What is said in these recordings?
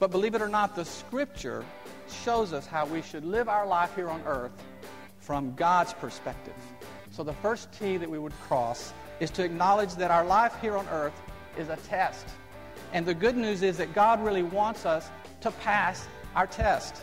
But believe it or not, the scripture shows us how we should live our life here on earth from God's perspective. So the first T that we would cross is to acknowledge that our life here on earth is a test. And the good news is that God really wants us to pass our test.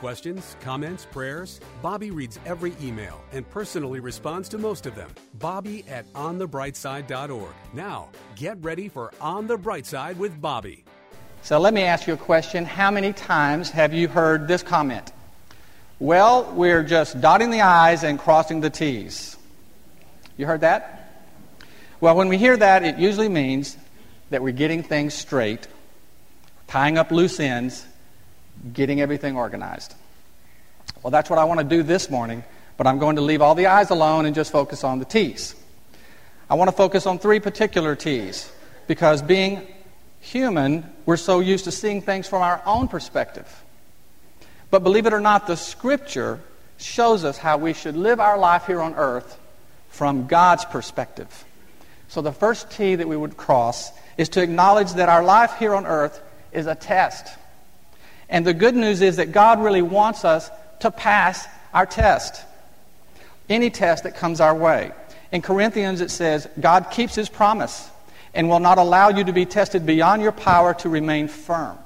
Questions, comments, prayers? Bobby reads every email and personally responds to most of them. Bobby at onthebrightside.org. Now, get ready for On the Bright Side with Bobby. So let me ask you a question. How many times have you heard this comment? Well, we're just dotting the I's and crossing the T's. You heard that? Well, when we hear that, it usually means that we're getting things straight, tying up loose ends, getting everything organized. Well, that's what I want to do this morning, but I'm going to leave all the I's alone and just focus on the T's. I want to focus on three particular T's because being human, we're so used to seeing things from our own perspective. But believe it or not, the scripture shows us how we should live our life here on earth from God's perspective. So the first T that we would cross is to acknowledge that our life here on earth is a test. And the good news is that God really wants us to pass our test. Any test that comes our way. In Corinthians, it says, God keeps his promise and will not allow you to be tested beyond your power to remain firm.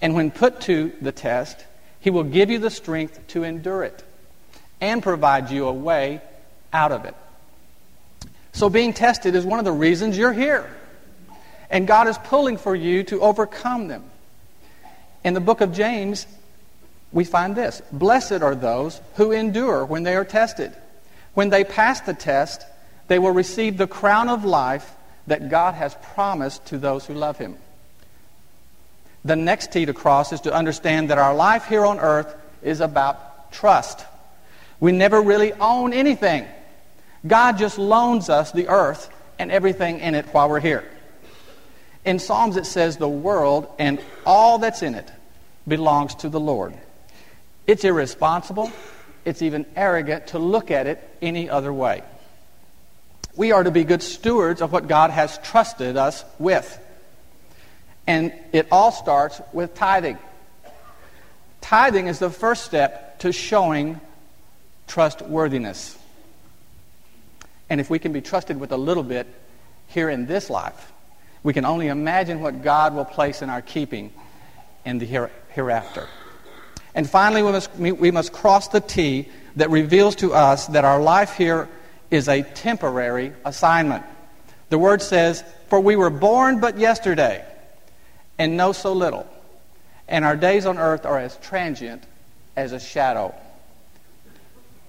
And when put to the test, he will give you the strength to endure it and provide you a way out of it. So, being tested is one of the reasons you're here. And God is pulling for you to overcome them. In the book of James, we find this Blessed are those who endure when they are tested. When they pass the test, they will receive the crown of life that God has promised to those who love Him. The next T to cross is to understand that our life here on earth is about trust. We never really own anything. God just loans us the earth and everything in it while we're here. In Psalms, it says the world and all that's in it belongs to the Lord. It's irresponsible, it's even arrogant to look at it any other way. We are to be good stewards of what God has trusted us with. And it all starts with tithing. Tithing is the first step to showing trustworthiness. And if we can be trusted with a little bit here in this life, we can only imagine what God will place in our keeping in the hereafter. And finally, we must, we must cross the T that reveals to us that our life here is a temporary assignment. The word says, For we were born but yesterday, and know so little, and our days on earth are as transient as a shadow.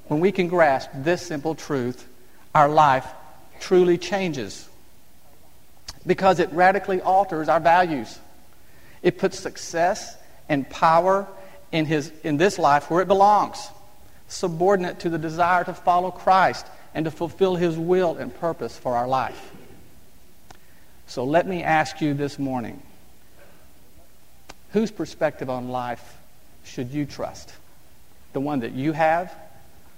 When we can grasp this simple truth, our life truly changes because it radically alters our values. It puts success and power in, his, in this life where it belongs, subordinate to the desire to follow Christ and to fulfill his will and purpose for our life. So let me ask you this morning whose perspective on life should you trust? The one that you have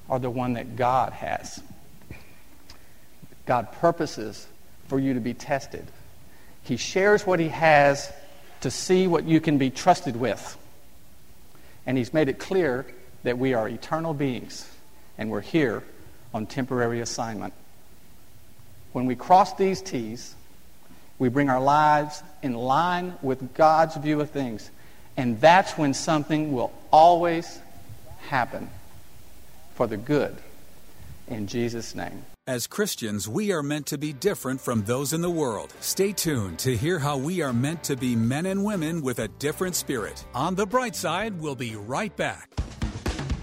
or the one that God has? God purposes for you to be tested. He shares what he has to see what you can be trusted with. And he's made it clear that we are eternal beings and we're here on temporary assignment. When we cross these T's, we bring our lives in line with God's view of things. And that's when something will always happen for the good. In Jesus' name. As Christians, we are meant to be different from those in the world. Stay tuned to hear how we are meant to be men and women with a different spirit. On the bright side, we'll be right back.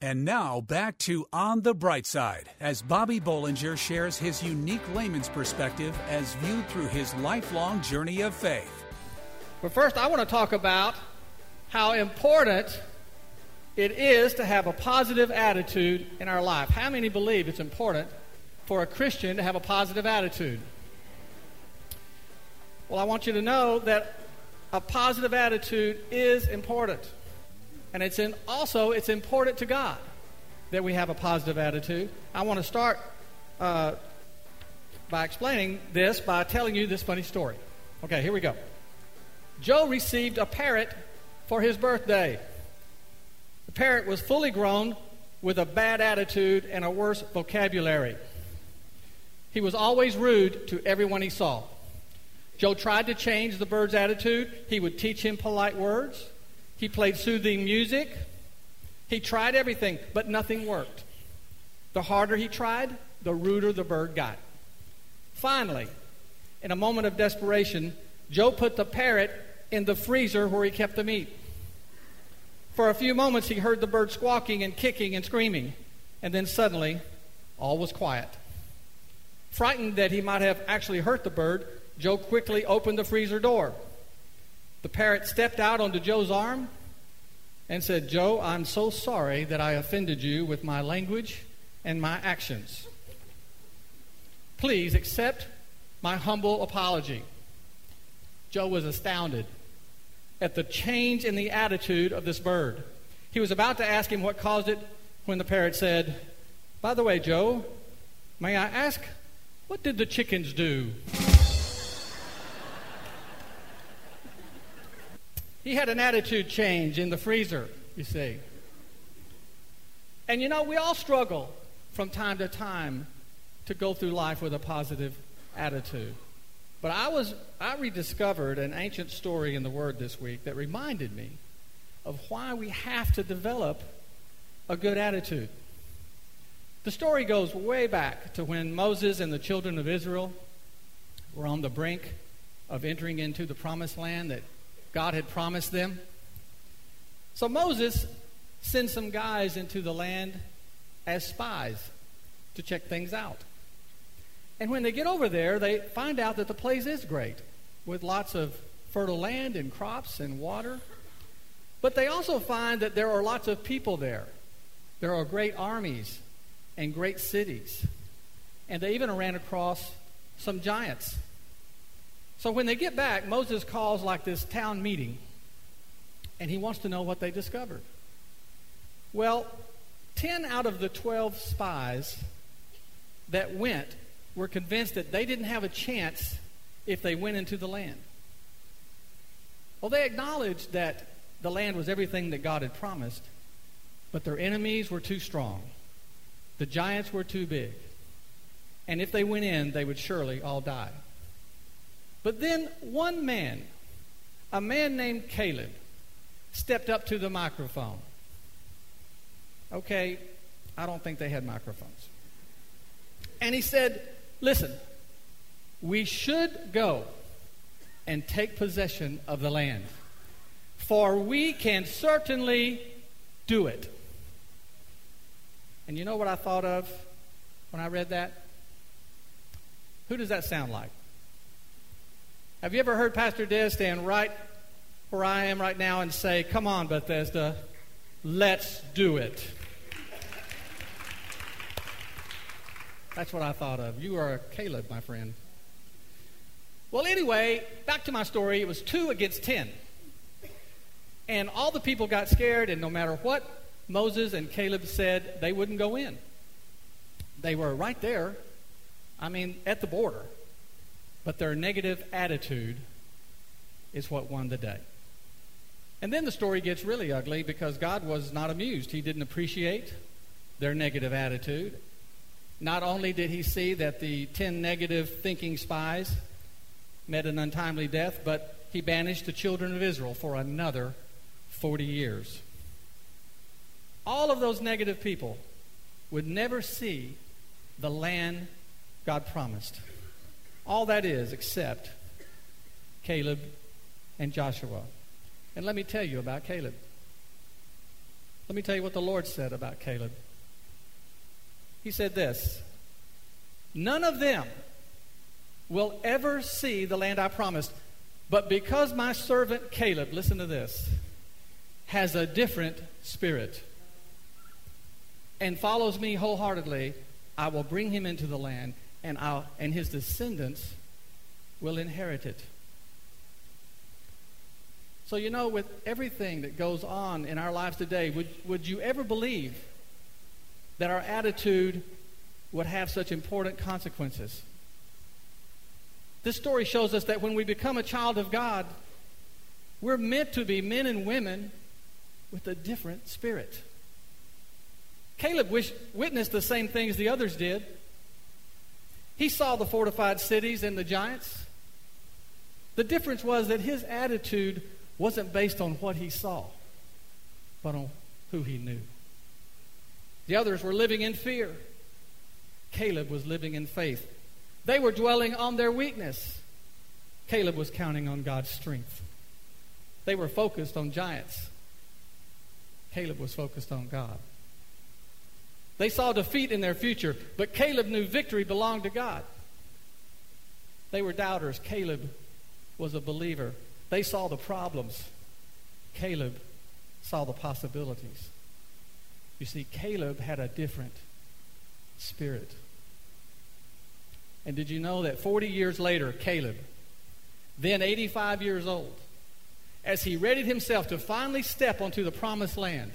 And now back to On the Bright Side as Bobby Bollinger shares his unique layman's perspective as viewed through his lifelong journey of faith. But first, I want to talk about how important it is to have a positive attitude in our life. How many believe it's important for a Christian to have a positive attitude? Well, I want you to know that a positive attitude is important. And it's in, also it's important to God that we have a positive attitude. I want to start uh, by explaining this by telling you this funny story. Okay, here we go. Joe received a parrot for his birthday. The parrot was fully grown with a bad attitude and a worse vocabulary. He was always rude to everyone he saw. Joe tried to change the bird's attitude. He would teach him polite words. He played soothing music. He tried everything, but nothing worked. The harder he tried, the ruder the bird got. Finally, in a moment of desperation, Joe put the parrot in the freezer where he kept the meat. For a few moments, he heard the bird squawking and kicking and screaming, and then suddenly, all was quiet. Frightened that he might have actually hurt the bird, Joe quickly opened the freezer door. The parrot stepped out onto Joe's arm and said, Joe, I'm so sorry that I offended you with my language and my actions. Please accept my humble apology. Joe was astounded at the change in the attitude of this bird. He was about to ask him what caused it when the parrot said, By the way, Joe, may I ask, what did the chickens do? He had an attitude change in the freezer, you see. And you know, we all struggle from time to time to go through life with a positive attitude. But I was I rediscovered an ancient story in the word this week that reminded me of why we have to develop a good attitude. The story goes way back to when Moses and the children of Israel were on the brink of entering into the promised land that God had promised them. So Moses sends some guys into the land as spies to check things out. And when they get over there, they find out that the place is great, with lots of fertile land and crops and water. But they also find that there are lots of people there. There are great armies and great cities. And they even ran across some giants. So when they get back, Moses calls like this town meeting, and he wants to know what they discovered. Well, 10 out of the 12 spies that went were convinced that they didn't have a chance if they went into the land. Well, they acknowledged that the land was everything that God had promised, but their enemies were too strong. The giants were too big. And if they went in, they would surely all die. But then one man, a man named Caleb, stepped up to the microphone. Okay, I don't think they had microphones. And he said, Listen, we should go and take possession of the land, for we can certainly do it. And you know what I thought of when I read that? Who does that sound like? Have you ever heard Pastor Des stand right where I am right now and say, Come on, Bethesda, let's do it? That's what I thought of. You are Caleb, my friend. Well, anyway, back to my story. It was two against ten. And all the people got scared, and no matter what Moses and Caleb said, they wouldn't go in. They were right there, I mean, at the border. But their negative attitude is what won the day. And then the story gets really ugly because God was not amused. He didn't appreciate their negative attitude. Not only did he see that the 10 negative thinking spies met an untimely death, but he banished the children of Israel for another 40 years. All of those negative people would never see the land God promised. All that is, except Caleb and Joshua. And let me tell you about Caleb. Let me tell you what the Lord said about Caleb. He said this None of them will ever see the land I promised, but because my servant Caleb, listen to this, has a different spirit and follows me wholeheartedly, I will bring him into the land, and, I'll, and his descendants will inherit it. So, you know, with everything that goes on in our lives today, would, would you ever believe that our attitude would have such important consequences? This story shows us that when we become a child of God, we're meant to be men and women with a different spirit. Caleb wish, witnessed the same things the others did. He saw the fortified cities and the giants. The difference was that his attitude wasn't based on what he saw, but on who he knew. The others were living in fear. Caleb was living in faith. They were dwelling on their weakness. Caleb was counting on God's strength. They were focused on giants. Caleb was focused on God. They saw defeat in their future, but Caleb knew victory belonged to God. They were doubters. Caleb was a believer. They saw the problems. Caleb saw the possibilities. You see, Caleb had a different spirit. And did you know that 40 years later, Caleb, then 85 years old, as he readied himself to finally step onto the promised land,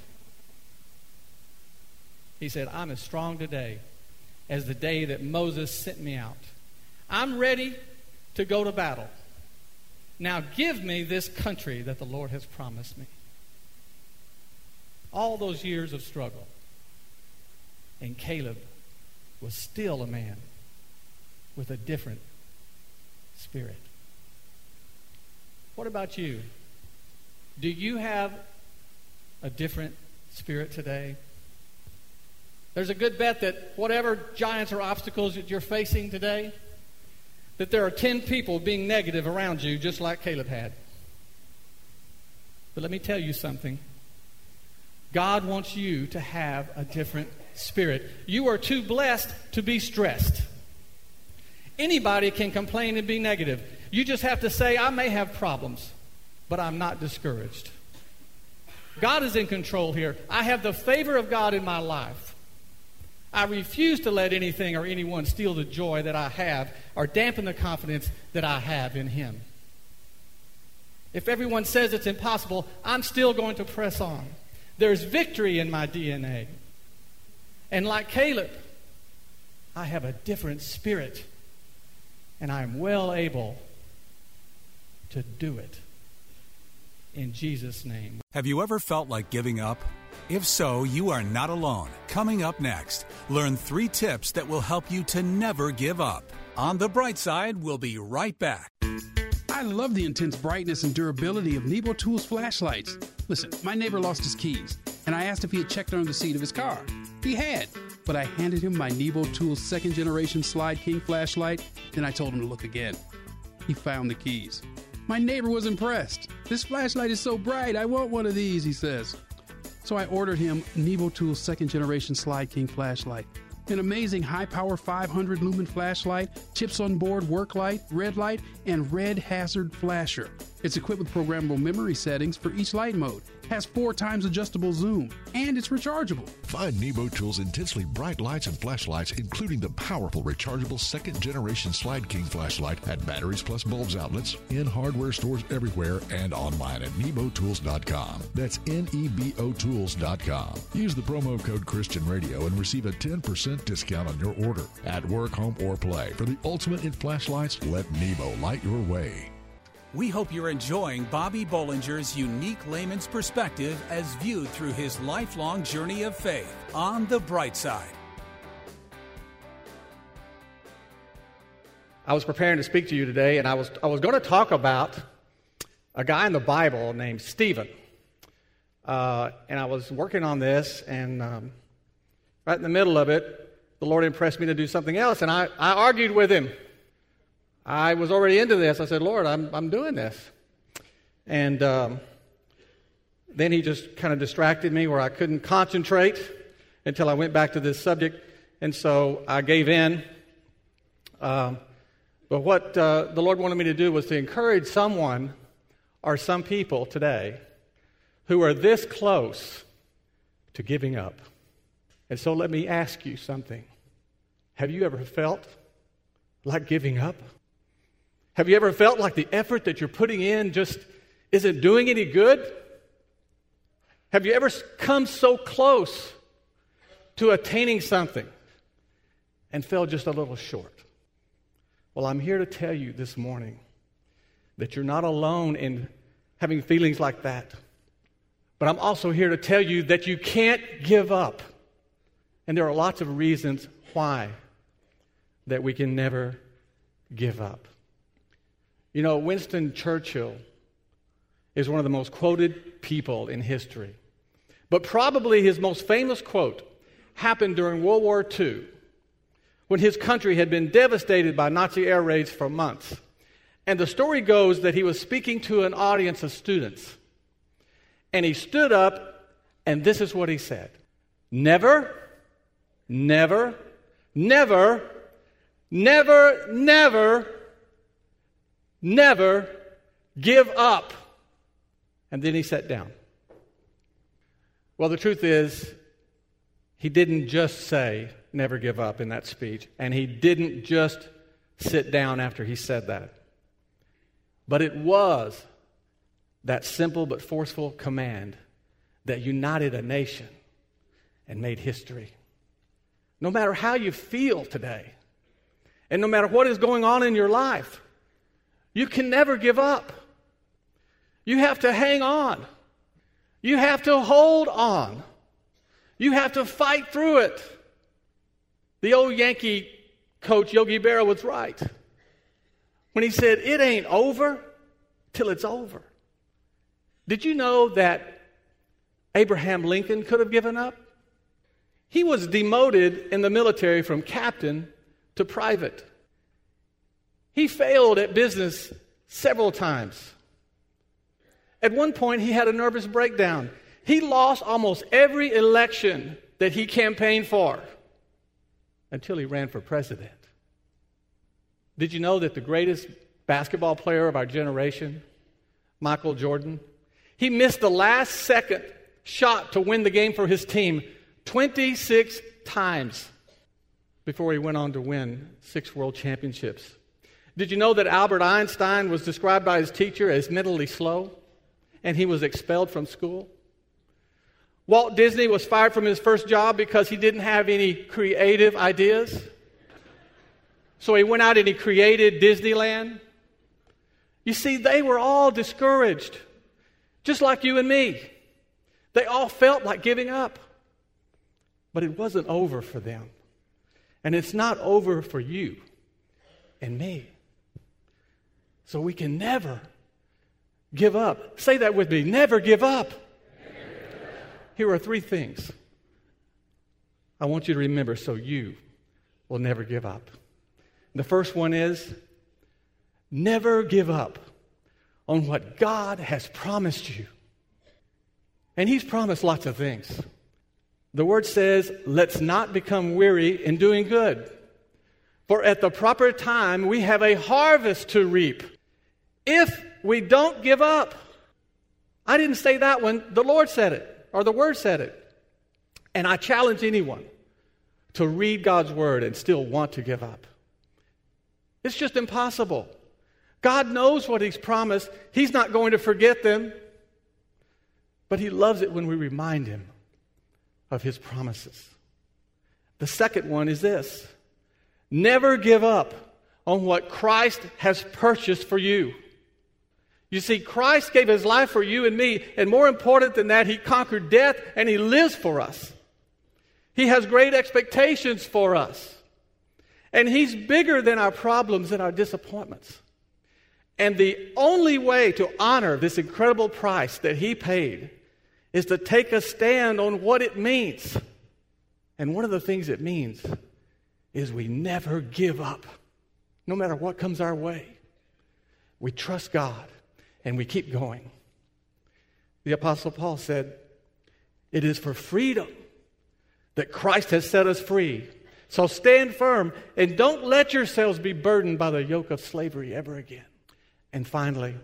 he said, I'm as strong today as the day that Moses sent me out. I'm ready to go to battle. Now give me this country that the Lord has promised me. All those years of struggle. And Caleb was still a man with a different spirit. What about you? Do you have a different spirit today? There's a good bet that whatever giants or obstacles that you're facing today, that there are 10 people being negative around you, just like Caleb had. But let me tell you something God wants you to have a different spirit. You are too blessed to be stressed. Anybody can complain and be negative. You just have to say, I may have problems, but I'm not discouraged. God is in control here. I have the favor of God in my life. I refuse to let anything or anyone steal the joy that I have or dampen the confidence that I have in Him. If everyone says it's impossible, I'm still going to press on. There's victory in my DNA. And like Caleb, I have a different spirit, and I am well able to do it. In Jesus' name. Have you ever felt like giving up? If so, you are not alone. Coming up next, learn three tips that will help you to never give up. On the bright side, we'll be right back. I love the intense brightness and durability of Nebo Tools flashlights. Listen, my neighbor lost his keys, and I asked if he had checked under the seat of his car. He had, but I handed him my Nebo Tools second generation Slyde King flashlight, then I told him to look again. He found the keys. My neighbor was impressed. This flashlight is so bright, I want one of these, he says. So I ordered him Nebo Tool's second generation Slyde King flashlight. An amazing high power 500 lumen flashlight, chips on board work light, red light, and red hazard flasher. It's equipped with programmable memory settings for each light mode, has four times adjustable zoom, and it's rechargeable. Find Nebo Tools' intensely bright lights and flashlights, including the powerful rechargeable second generation Slyde King flashlight at Batteries Plus Bulbs outlets, in hardware stores everywhere, and online at nebotools.com. That's N E B O Tools.com. Use the promo code Christian Radio and receive a 10% discount on your order. At work, home, or play. For the ultimate in flashlights, let Nebo light your way. We hope you're enjoying Bobby Bollinger's unique layman's perspective as viewed through his lifelong journey of faith on the bright side. I was preparing to speak to you today, and I was, I was going to talk about a guy in the Bible named Stephen. Uh, and I was working on this, and um, right in the middle of it, the Lord impressed me to do something else, and I, I argued with him. I was already into this. I said, Lord, I'm, I'm doing this. And um, then he just kind of distracted me where I couldn't concentrate until I went back to this subject. And so I gave in. Um, but what uh, the Lord wanted me to do was to encourage someone or some people today who are this close to giving up. And so let me ask you something. Have you ever felt like giving up? Have you ever felt like the effort that you're putting in just isn't doing any good? Have you ever come so close to attaining something and fell just a little short? Well, I'm here to tell you this morning that you're not alone in having feelings like that. But I'm also here to tell you that you can't give up. And there are lots of reasons why that we can never give up. You know, Winston Churchill is one of the most quoted people in history. But probably his most famous quote happened during World War II when his country had been devastated by Nazi air raids for months. And the story goes that he was speaking to an audience of students. And he stood up, and this is what he said Never, never, never, never, never never give up. And then he sat down. Well, the truth is, he didn't just say, never give up in that speech, and he didn't just sit down after he said that. But it was that simple but forceful command that united a nation and made history. No matter how you feel today, and no matter what is going on in your life, you can never give up. You have to hang on. You have to hold on. You have to fight through it. The old Yankee coach, Yogi Berra, was right when he said, It ain't over till it's over. Did you know that Abraham Lincoln could have given up? He was demoted in the military from captain to private. He failed at business several times. At one point, he had a nervous breakdown. He lost almost every election that he campaigned for until he ran for president. Did you know that the greatest basketball player of our generation, Michael Jordan, he missed the last second shot to win the game for his team 26 times before he went on to win six world championships? Did you know that Albert Einstein was described by his teacher as mentally slow and he was expelled from school? Walt Disney was fired from his first job because he didn't have any creative ideas. So he went out and he created Disneyland. You see, they were all discouraged, just like you and me. They all felt like giving up. But it wasn't over for them. And it's not over for you and me. So we can never give up. Say that with me never give up. Here are three things I want you to remember so you will never give up. The first one is never give up on what God has promised you. And He's promised lots of things. The word says, let's not become weary in doing good. For at the proper time, we have a harvest to reap if we don't give up. I didn't say that one, the Lord said it, or the Word said it. And I challenge anyone to read God's Word and still want to give up. It's just impossible. God knows what He's promised, He's not going to forget them. But He loves it when we remind Him of His promises. The second one is this never give up on what Christ has purchased for you. You see, Christ gave his life for you and me, and more important than that, he conquered death and he lives for us. He has great expectations for us. And he's bigger than our problems and our disappointments. And the only way to honor this incredible price that he paid is to take a stand on what it means. And one of the things it means is we never give up, no matter what comes our way. We trust God and we keep going. The Apostle Paul said, It is for freedom that Christ has set us free. So stand firm and don't let yourselves be burdened by the yoke of slavery ever again. And finally,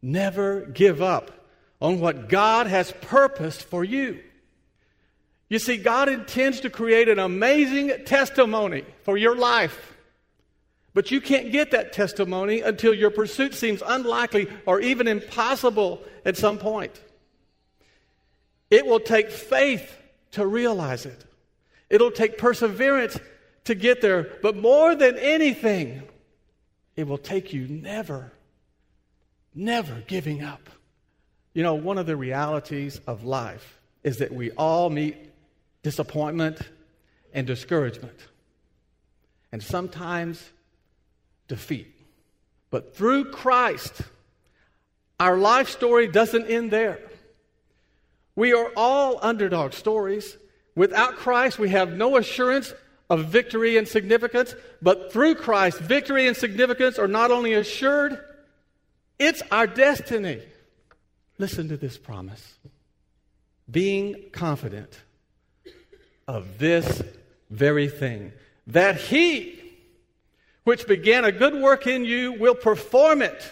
never give up on what God has purposed for you. You see, God intends to create an amazing testimony for your life. But you can't get that testimony until your pursuit seems unlikely or even impossible at some point. It will take faith to realize it, it'll take perseverance to get there. But more than anything, it will take you never, never giving up. You know, one of the realities of life is that we all meet disappointment and discouragement, and sometimes defeat. But through Christ, our life story doesn't end there. We are all underdog stories. Without Christ, we have no assurance of victory and significance, but through Christ, victory and significance are not only assured, it's our destiny. Listen to this promise being confident of this very thing, that He, which began a good work in you, will perform it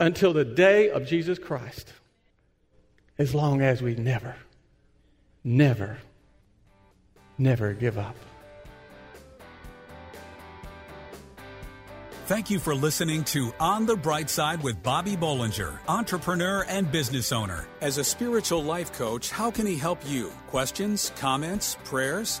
until the day of Jesus Christ. As long as we never, never, never give up. Thank you for listening to On the Bright Side with Bobby Bollinger, entrepreneur and business owner. As a spiritual life coach, how can he help you? Questions, comments, prayers?